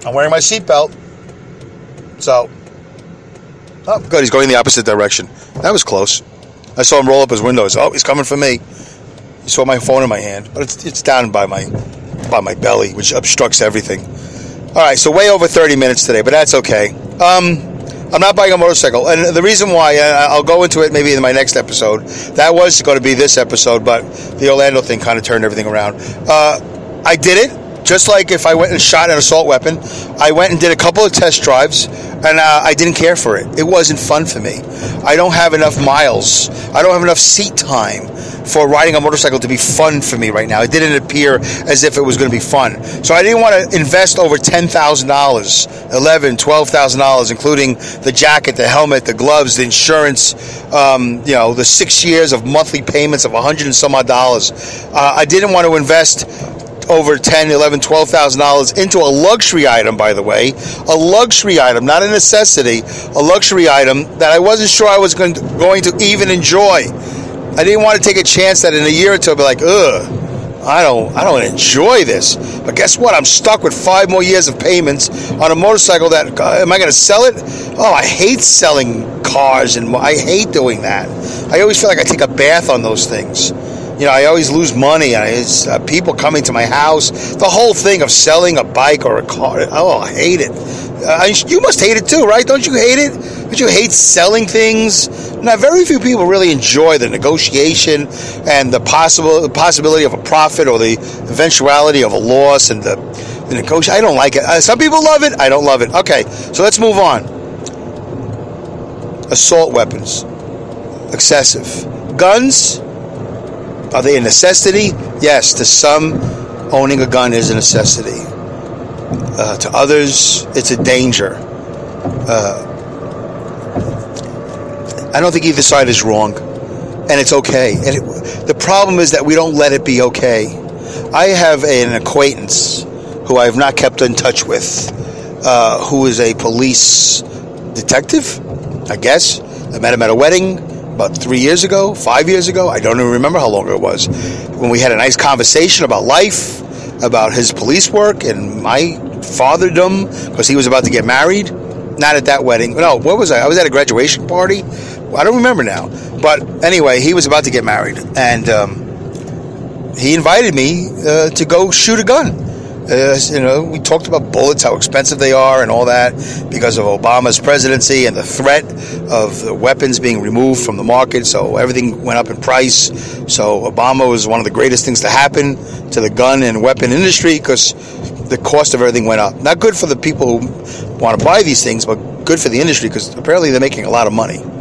I'm wearing my seatbelt. So, oh, good. He's going the opposite direction. That was close. I saw him roll up his windows. Oh, he's coming for me. He saw my phone in my hand, but it's, it's down by my by my belly, which obstructs everything. All right, so way over 30 minutes today, but that's okay. Um, I'm not buying a motorcycle, and the reason why I'll go into it maybe in my next episode. That was going to be this episode, but the Orlando thing kind of turned everything around. Uh, I did it just like if I went and shot an assault weapon, I went and did a couple of test drives, and uh, I didn't care for it. It wasn't fun for me. I don't have enough miles. I don't have enough seat time for riding a motorcycle to be fun for me right now. It didn't appear as if it was going to be fun. So I didn't want to invest over $10,000, $11,000, $12,000, including the jacket, the helmet, the gloves, the insurance, um, you know, the six years of monthly payments of 100 and some odd dollars. Uh, I didn't want to invest over ten, eleven, twelve thousand dollars into a luxury item. By the way, a luxury item, not a necessity, a luxury item that I wasn't sure I was going to, going to even enjoy. I didn't want to take a chance that in a year or two I'd be like, ugh. I don't, I don't enjoy this. But guess what? I'm stuck with five more years of payments on a motorcycle. That uh, am I going to sell it? Oh, I hate selling cars, and I hate doing that. I always feel like I take a bath on those things you know, I always lose money. It's uh, people coming to my house. The whole thing of selling a bike or a car. Oh, I hate it. Uh, you must hate it too, right? Don't you hate it? Don't you hate selling things? Now, very few people really enjoy the negotiation and the possible the possibility of a profit or the eventuality of a loss and the, the negotiation. I don't like it. Uh, some people love it. I don't love it. Okay, so let's move on. Assault weapons, excessive. Guns, are they a necessity? Yes, to some, owning a gun is a necessity. Uh, to others, it's a danger. Uh, I don't think either side is wrong, and it's okay. And it, the problem is that we don't let it be okay. I have an acquaintance who I have not kept in touch with, uh, who is a police detective, I guess. I met him at a wedding about three years ago, five years ago. I don't even remember how long it was. When we had a nice conversation about life, about his police work and my fatherdom, because he was about to get married. Not at that wedding. No, what was I? I was at a graduation party. I don't remember now. But anyway, he was about to get married. And um, he invited me uh, to go shoot a gun. Uh, you know, we talked about bullets, how expensive they are, and all that because of Obama's presidency and the threat of the weapons being removed from the market. So everything went up in price. So Obama was one of the greatest things to happen to the gun and weapon industry because the cost of everything went up. Not good for the people who want to buy these things, but good for the industry because apparently they're making a lot of money. [sighs]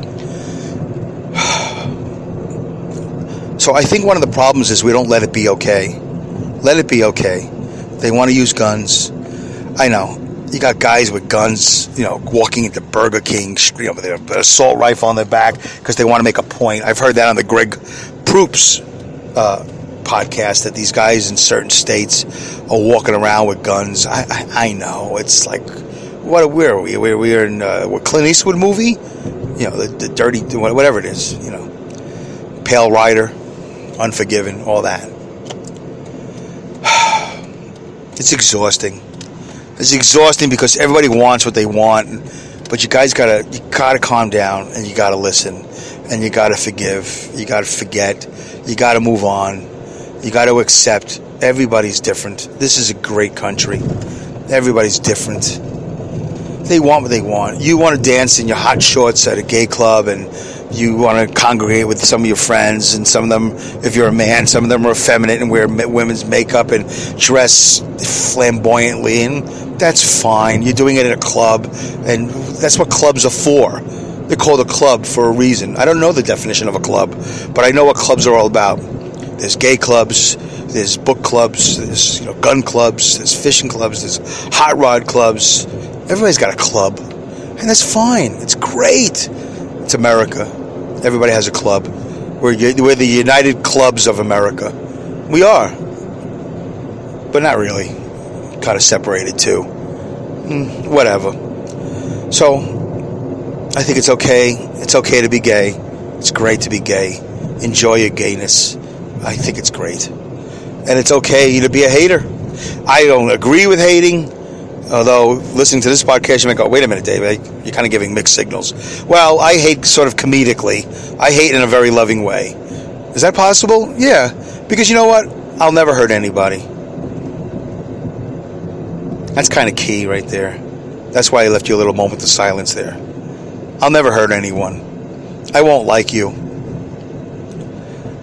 So I think one of the problems is we don't let it be okay. Let it be okay. They want to use guns. I know. You got guys with guns, you know, walking into Burger King, you know, with their assault rifle on their back because they want to make a point. I've heard that on the Greg Proops uh, podcast that these guys in certain states are walking around with guns. I, I, I know. It's like, what? Where are we? We're, we're in uh, Clint Eastwood movie? You know, the, the dirty, whatever it is. You know, Pale Rider, Unforgiven, all that. It's exhausting. It's exhausting because everybody wants what they want, but you guys gotta you gotta calm down and you gotta listen and you gotta forgive. You gotta forget. You gotta move on. You gotta accept. Everybody's different. This is a great country. Everybody's different. They want what they want. You want to dance in your hot shorts at a gay club and you want to congregate with some of your friends, and some of them, if you're a man, some of them are effeminate and wear women's makeup and dress flamboyantly, and that's fine. You're doing it in a club, and that's what clubs are for. They're called a club for a reason. I don't know the definition of a club, but I know what clubs are all about. There's gay clubs, there's book clubs, there's you know, gun clubs, there's fishing clubs, there's hot rod clubs. Everybody's got a club, and that's fine. It's great. It's America. Everybody has a club. We're, we're the United Clubs of America. We are. but not really. Kind of separated too. Mm, whatever. So, I think it's okay. It's okay to be gay. It's great to be gay. Enjoy your gayness. I think it's great. And it's okay to be a hater. I don't agree with hating. Although listening to this podcast, you might go, "Wait a minute, Dave, you're kind of giving mixed signals." Well, I hate sort of comedically. I hate in a very loving way. Is that possible? Yeah, because you know what? I'll never hurt anybody. That's kind of key right there. That's why I left you a little moment of silence there. I'll never hurt anyone. I won't like you.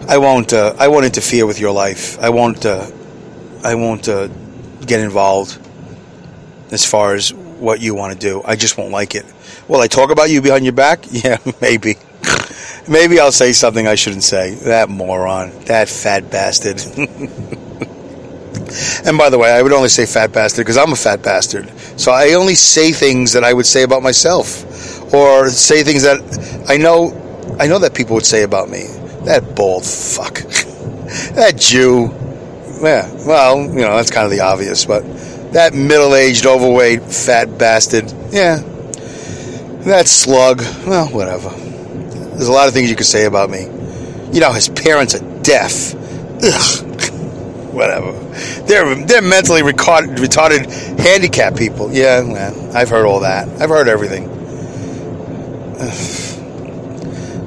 I won't. Uh, I won't interfere with your life. I won't. Uh, I won't uh, get involved as far as what you want to do. I just won't like it. Will I talk about you behind your back? [laughs] Yeah, maybe. [laughs] maybe I'll say something I shouldn't say. That moron. That fat bastard. [laughs] and by the way, I would only say fat bastard because I'm a fat bastard. So I only say things that I would say about myself or say things that I know I know that people would say about me. That bald fuck. that Jew. Yeah, well, you know, that's kind of the obvious, but that middle aged, overweight, fat bastard. Yeah. That slug. Well, whatever. There's a lot of things you could say about me. You know, his parents are deaf. Ugh. [laughs] Whatever. They're they're mentally retarded, retarded handicapped people. Yeah, well, I've heard all that. I've heard everything.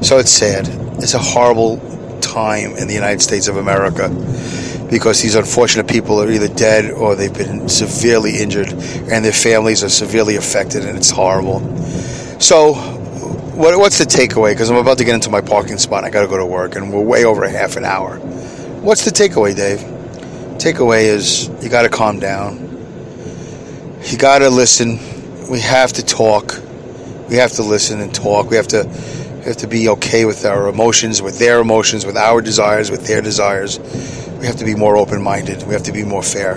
So it's sad. It's a horrible time in the United States of America because these unfortunate people are either dead or they've been severely injured and their families are severely affected and it's horrible. So, what, what's the takeaway? Because I'm about to get into my parking spot. I got to go to work and we're way over half an hour. What's the takeaway, Dave? Takeaway is you got to calm down. You got to listen. We have to talk. We have to listen and talk. We have to we have to be okay with our emotions, with their emotions, with our desires, with their desires we have to be more open minded. We have to be more fair.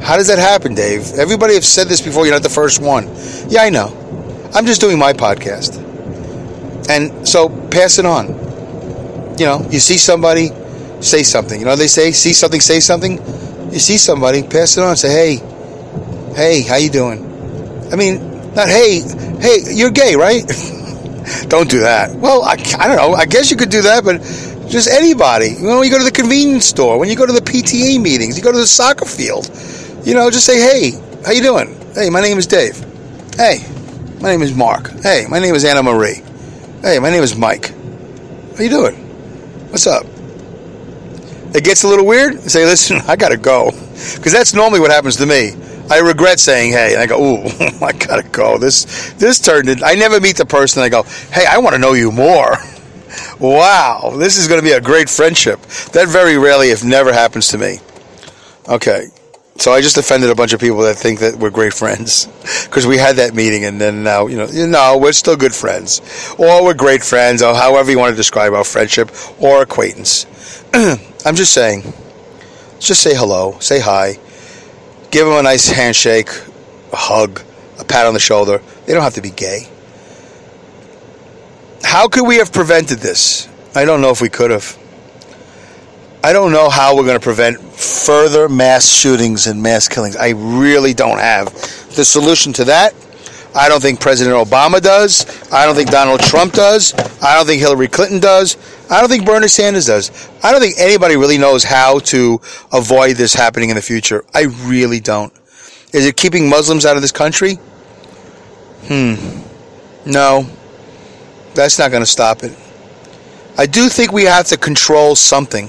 How does that happen, Dave? Everybody have said this before. You're not the first one. Yeah, I know. I'm just doing my podcast. And so pass it on. You know, you see somebody, say something. You know, they say, see something, say something. You see somebody, pass it on. Say, hey, hey, how you doing? I mean, not hey, hey, you're gay, right? [laughs] don't do that. Well, I, I don't know. I guess you could do that, but just anybody. You know, when you go to the convenience store, when you go to the PTA meetings, you go to the soccer field. You know, just say, "Hey, how you doing? Hey, my name is Dave. Hey, my name is Mark. Hey, my name is Anna Marie. Hey, my name is Mike. How you doing? What's up?" It gets a little weird. Say, "Listen, [laughs] I gotta go," because that's normally what happens to me. I regret saying, "Hey," and I go, "Ooh, [laughs] I gotta go." This this turned. In, I never meet the person. I go, "Hey, I want to know you more." [laughs] Wow, this is going to be a great friendship. That very rarely, if never, happens to me. Okay, so I just offended a bunch of people that think that we're great friends [laughs] because we had that meeting, and then now you know, you know, we're still good friends, or we're great friends, or however you want to describe our friendship or acquaintance. [clears throat] I'm just saying, just say hello, say hi, give them a nice handshake, a hug, a pat on the shoulder. They don't have to be gay. How could we have prevented this? I don't know if we could have. I don't know how we're going to prevent further mass shootings and mass killings. I really don't have the solution to that. I don't think President Obama does. I don't think Donald Trump does. I don't think Hillary Clinton does. I don't think Bernie Sanders does. I don't think anybody really knows how to avoid this happening in the future. I really don't. Is it keeping Muslims out of this country? Hmm. No. That's not going to stop it. I do think we have to control something.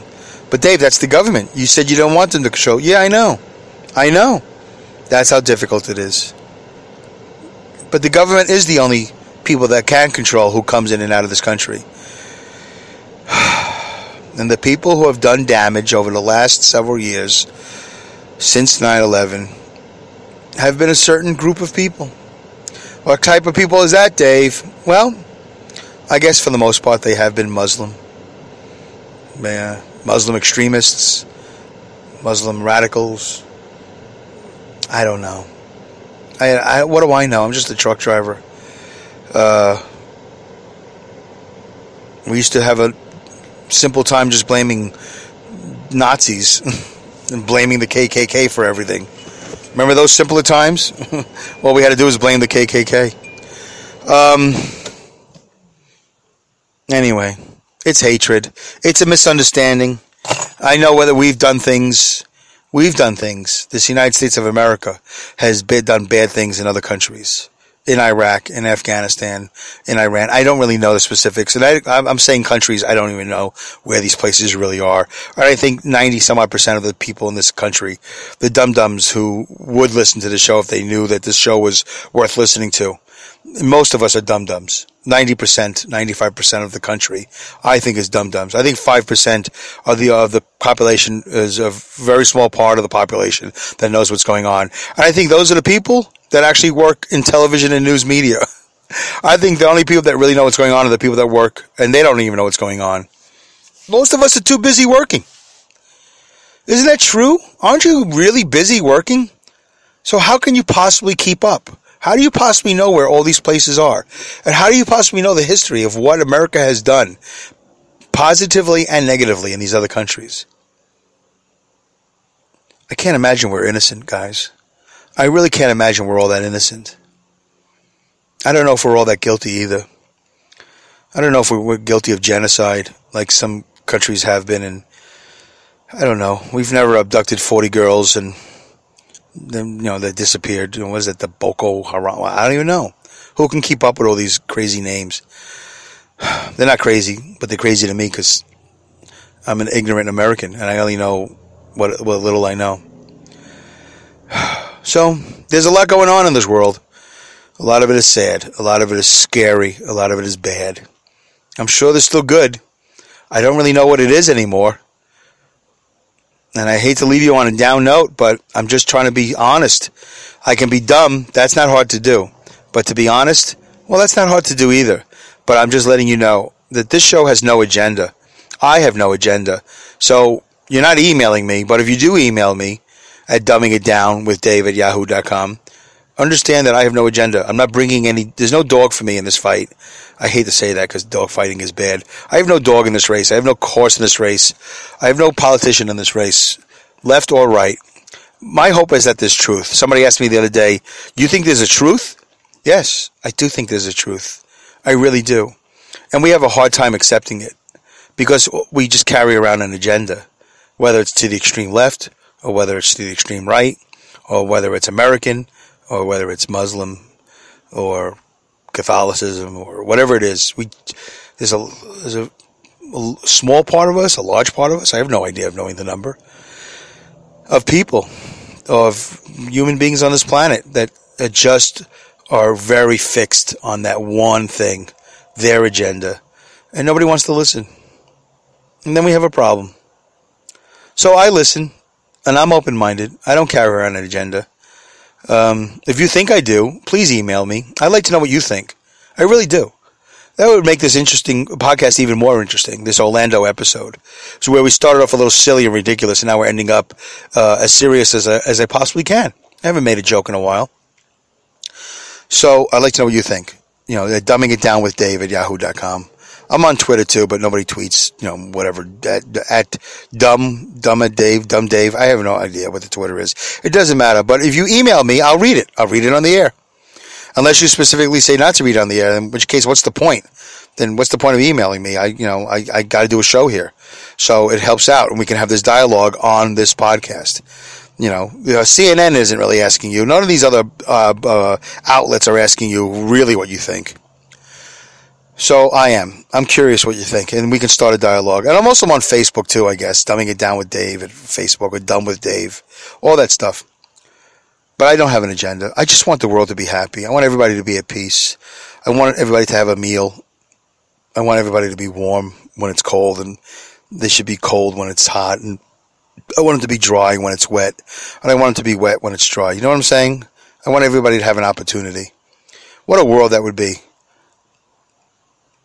But Dave, that's the government. You said you don't want them to control. Yeah, I know. I know. That's how difficult it is. But the government is the only people that can control who comes in and out of this country. [sighs] And the people who have done damage over the last several years, since 9 11, have been a certain group of people. What type of people is that, Dave? Well, I guess for the most part they have been Muslim. Yeah, Muslim extremists, Muslim radicals. I don't know. I, I what do I know? I'm just a truck driver. Uh, we used to have a simple time just blaming Nazis. [laughs] and blaming the KKK for everything. Remember those simpler times? [laughs] All we had to do was blame the KKK. Um, anyway, it's hatred. It's a misunderstanding. I know whether we've done things. We've done things. This United States of America has been, done bad things in other countries in Iraq, in Afghanistan, in Iran. I don't really know the specifics, and I, am saying countries. I don't even know where these places really are. I think 90 some odd percent of the people in this country, the dum dums who would listen to the show if they knew that this show was worth listening to, most of us are dum dums. 90%, 95% of the country, I think is dum dums. I think 5% of the, of the population is a very small part of the population that knows what's going on. And I think those are the people that actually work in television and news media. [laughs] I think the only people that really know what's going on are the people that work, and they don't even know what's going on. Most of us are too busy working. Isn't that true? Aren't you really busy working? So how can you possibly keep up? How do you possibly know where all these places are? And how do you possibly know the history of what America has done positively and negatively in these other countries? I can't imagine we're innocent, guys. I really can't imagine we're all that innocent. I don't know if we're all that guilty either. I don't know if we're guilty of genocide like some countries have been, and I don't know. We've never abducted 40 girls and then, you know, they disappeared. You know, was it the Boko Haram? I don't even know. Who can keep up with all these crazy names? [sighs] They're not crazy, but they're crazy to me because I'm an ignorant American and I only know what, what little I know. [sighs] So there's a lot going on in this world. A lot of it is sad. A lot of it is scary. A lot of it is bad. I'm sure there's still good. I don't really know what it is anymore. And I hate to leave you on a down note, but I'm just trying to be honest. I can be dumb. That's not hard to do. But to be honest, well, that's not hard to do either. But I'm just letting you know that this show has no agenda. I have no agenda. So you're not emailing me, but if you do email me, at dumbing it down with Dave at. Understand that I have no agenda. I'm not bringing any, there's no dog for me in this fight. I hate to say that because dog fighting is bad. I have no dog in this race. I have no horse in this race. I have no politician in this race, left or right. My hope is that there's truth. Somebody asked me the other day, do you think there's a truth? Yes, I do think there's a truth. I really do. And we have a hard time accepting it because we just carry around an agenda, whether it's to the extreme left or whether it's to the extreme right, or whether it's American, or whether it's Muslim, or Catholicism, or whatever it is. We there's a there's a, a small part of us, a large part of us. I have no idea of knowing the number of people, of human beings on this planet that, just are very fixed on that one thing, their agenda, and nobody wants to listen. And then we have a problem. So I listen and I'm open minded. I don't carry around an agenda. Um, if you think I do, please email me. I'd like to know what you think. I really do. That would make this interesting podcast even more interesting. This Orlando episode, so where we started off a little silly and ridiculous, and now we're ending up uh, as serious as I, as I possibly can. I haven't made a joke in a while, so I'd like to know what you think. You know, dumbing it down with Dave at yahoo.com. I'm on Twitter too, but nobody tweets, you know, whatever at, at dumb, dumb at Dave, dumb Dave. I have no idea what the Twitter is. It doesn't matter. But if you email me, I'll read it. I'll read it on the air. Unless you specifically say not to read on the air, in which case, what's the point? Then what's the point of emailing me? I, you know, I, I got to do a show here. So it helps out and we can have this dialogue on this podcast. You know, you know CNN isn't really asking you. None of these other uh, uh, outlets are asking you really what you think. So I am. I'm curious what you think, and we can start a dialogue. And I'm also on Facebook too, I guess. Dumbing it down with Dave at Facebook or Dumb with Dave, all that stuff. But I don't have an agenda. I just want the world to be happy. I want everybody to be at peace. I want everybody to have a meal. I want everybody to be warm when it's cold, and they should be cold when it's hot. And I want it to be dry when it's wet, and I want it to be wet when it's dry. You know what I'm saying? I want everybody to have an opportunity. What a world that would be.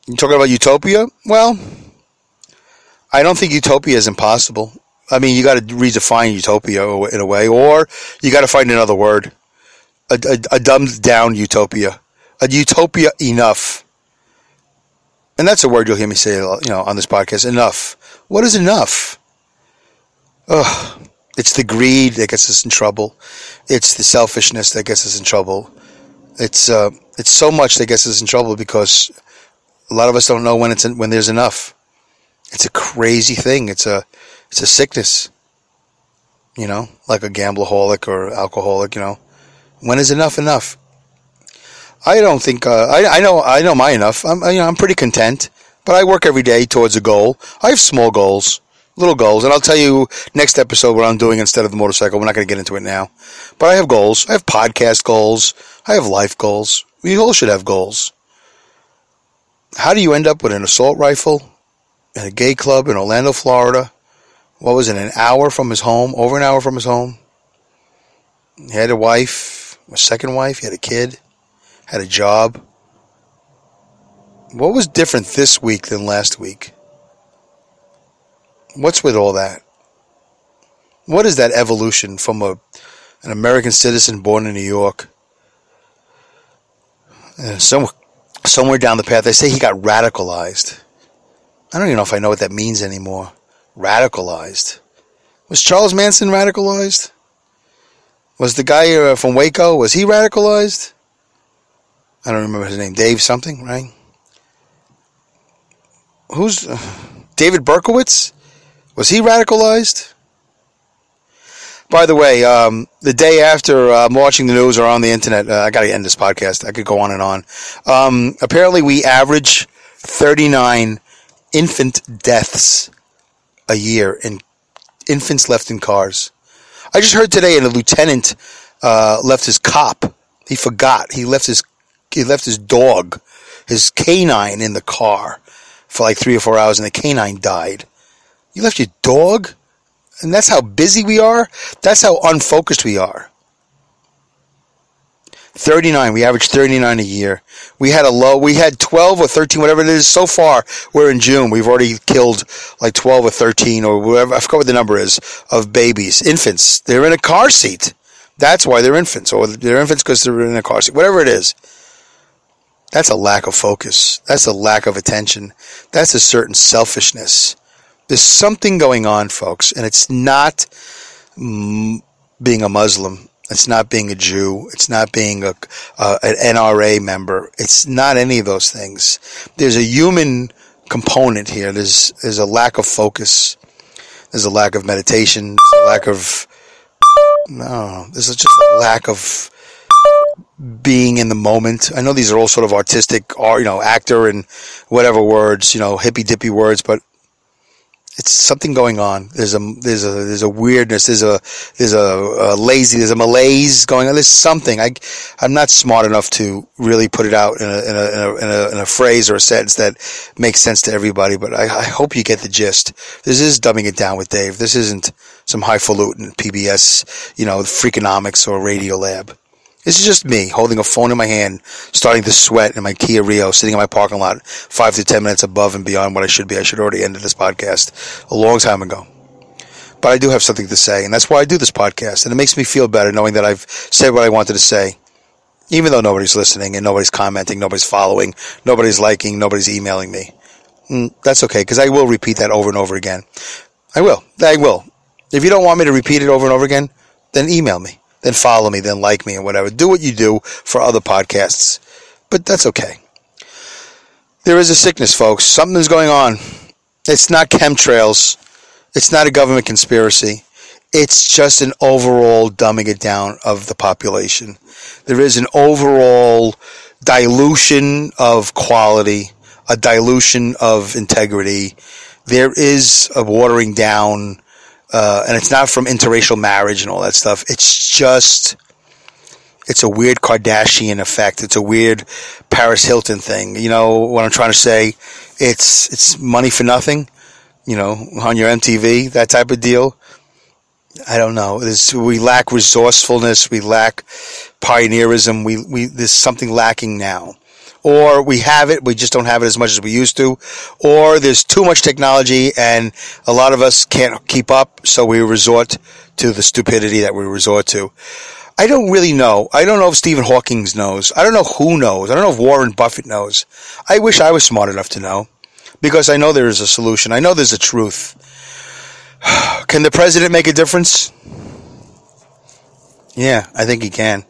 You talking about utopia? Well, I don't think utopia is impossible. I mean, you got to redefine utopia in a way, or you got to find another word, a, a, a dumbed down utopia, a utopia enough. And that's a word you'll hear me say, you know, on this podcast. Enough. What is enough? Ugh. It's the greed that gets us in trouble. It's the selfishness that gets us in trouble. It's uh, it's so much that gets us in trouble because a lot of us don't know when it's when there's enough. It's a crazy thing. It's a it's a sickness. You know, like a gambleaholic or alcoholic. You know, when is enough enough? I don't think uh, I, I know I know my enough. I'm you know, I'm pretty content, but I work every day towards a goal. I have small goals little goals, and I'll tell you next episode what I'm doing instead of the motorcycle. We're not going to get into it now, but I have goals. I have podcast goals. I have life goals. We all should have goals. How do you end up with an assault rifle in a gay club in Orlando, Florida? What was it? An hour from his home, over an hour from his home. He had a wife, a second wife. He had a kid, had a job. What was different this week than last week? What's with all that? What is that evolution from a an American citizen born in New York? Uh, somewhere, somewhere down the path, they say he got radicalized. I don't even know if I know what that means anymore. Radicalized. Was Charles Manson radicalized? Was the guy uh, from Waco, was he radicalized? I don't remember his name. Dave something, right? Who's uh, David Berkowitz? Was he radicalized? By the way, um, the day after uh, I'm watching the news or on the internet, uh, I got to end this podcast. I could go on and on. Um, apparently, we average 39 infant deaths a year in infants left in cars. I just heard today, and a lieutenant uh, left his cop. He forgot. He left his he left his dog, his canine, in the car for like three or four hours, and the canine died. You left your dog? And that's how busy we are? That's how unfocused we are. 39. We average 39 a year. We had a low, we had 12 or 13, whatever it is. So far, we're in June. We've already killed like 12 or 13 or whatever, I forgot what the number is, of babies, infants. They're in a car seat. That's why they're infants. Or they're infants because they're in a car seat. Whatever it is. That's a lack of focus. That's a lack of attention. That's a certain selfishness. There's something going on, folks, and it's not mm, being a Muslim. It's not being a Jew. It's not being a, an NRA member. It's not any of those things. There's a human component here. There's there's a lack of focus. There's a lack of meditation. There's a lack of no. There's just a lack of being in the moment. I know these are all sort of artistic, or you know, actor and whatever words, you know, hippy dippy words, but it's something going on. There's a there's a there's a weirdness. There's a there's a, a, lazy. There's a malaise going on. There's something. I I'm not smart enough to really put it out in a in a in a, in a, in a phrase or a sentence that makes sense to everybody. But I, I hope you get the gist. This is dumbing it down with Dave. This isn't some highfalutin PBS, you know, Freakonomics or Radio Lab. This is just me holding a phone in my hand, starting to sweat in my Kia Rio, sitting in my parking lot, five to ten minutes above and beyond what I should be. I should already ended this podcast a long time ago. But I do have something to say, and that's why I do this podcast. And it makes me feel better knowing that I've said what I wanted to say, even though nobody's listening and nobody's commenting, nobody's following, nobody's liking, nobody's emailing me. Mm, that's okay, because I will repeat that over and over again. I will. I will. If you don't want me to repeat it over and over again, then email me then follow me, then like me and whatever. Do what you do for other podcasts. But that's okay. There is a sickness, folks. Something's going on. It's not chemtrails. It's not a government conspiracy. It's just an overall dumbing it down of the population. There is an overall dilution of quality, a dilution of integrity. There is a watering down uh, and it's not from interracial marriage and all that stuff. It's just, it's a weird Kardashian effect. It's a weird Paris Hilton thing. You know what I'm trying to say? It's it's money for nothing. You know, on your MTV, that type of deal. I don't know. There's, we lack resourcefulness. We lack pioneerism. We, we, there's something lacking now or we have it, we just don't have it as much as we used to, or there's too much technology and a lot of us can't keep up, so we resort to the stupidity that we resort to. I don't really know. I don't know if Stephen Hawking knows. I don't know who knows. I don't know if Warren Buffett knows. I wish I was smart enough to know because I know there is a solution. I know there's a truth. [sighs] Can the president make a difference? Yeah, I think he can.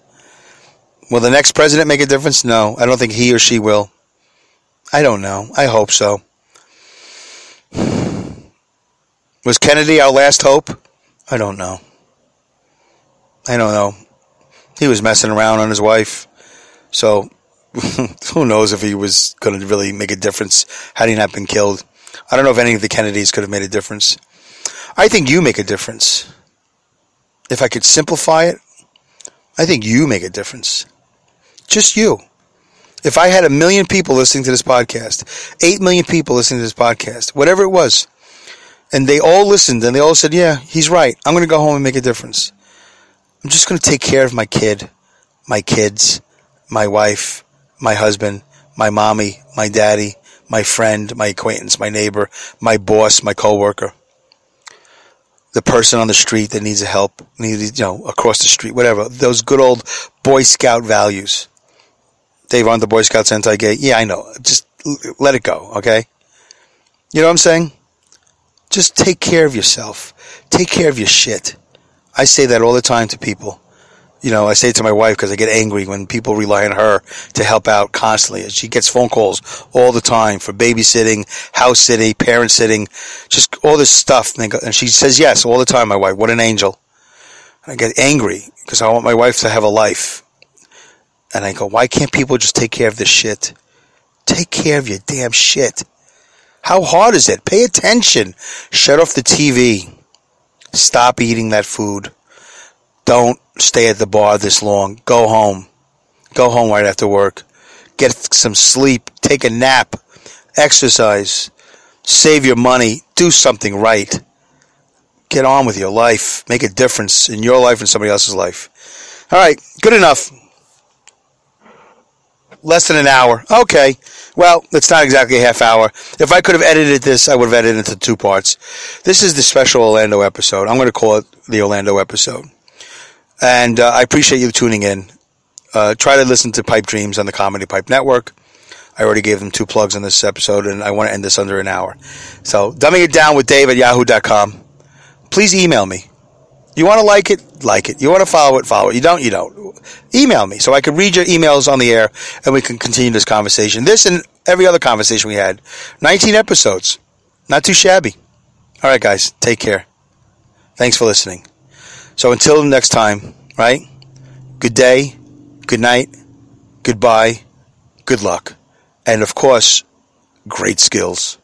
Will the next president make a difference? No, I don't think he or she will. I don't know. I hope so. Was Kennedy our last hope? I don't know. I don't know. He was messing around on his wife. So [laughs] who knows if he was going to really make a difference had he not been killed. I don't know if any of the Kennedys could have made a difference. I think you make a difference. If I could simplify it, I think you make a difference. Just you. If I had a million people listening to this podcast, eight million people listening to this podcast, whatever it was, and they all listened and they all said, yeah, he's right. I'm going to go home and make a difference. I'm just going to take care of my kid, my kids, my wife, my husband, my mommy, my daddy, my friend, my acquaintance, my neighbor, my boss, my coworker, the person on the street that needs help, needs, you know, across the street, whatever. Those good old Boy Scout values. Dave, aren't the Boy Scouts anti-gay? Yeah, I know. Just let it go, okay? You know what I'm saying? Just take care of yourself. Take care of your shit. I say that all the time to people. You know, I say it to my wife because I get angry when people rely on her to help out constantly. She gets phone calls all the time for babysitting, house sitting, parent sitting, just all this stuff. And she says yes all the time, my wife. What an angel. I get angry because I want my wife to have a life. And I go, why can't people just take care of this shit? Take care of your damn shit. How hard is it? Pay attention. Shut off the TV. Stop eating that food. Don't stay at the bar this long. Go home. Go home right after work. Get some sleep. Take a nap. Exercise. Save your money. Do something right. Get on with your life. Make a difference in your life and somebody else's life. All right. Good enough. Less than an hour. Okay. Well, it's not exactly a half hour. If I could have edited this, I would have edited it into two parts. This is the special Orlando episode. I'm going to call it the Orlando episode. And uh, I appreciate you tuning in. Uh, try to listen to Pipe Dreams on the Comedy Pipe Network. I already gave them two plugs in this episode, and I want to end this under an hour. So, dumbing it down with Dave at yahoo.com. Please email me. You want to like it? Like it. You want to follow it? Follow it. You don't? You don't. Email me so I can read your emails on the air and we can continue this conversation. This and every other conversation we had. 19 episodes. Not too shabby. All right, guys. Take care. Thanks for listening. So until next time, right? Good day, good night, goodbye, good luck, and of course, great skills.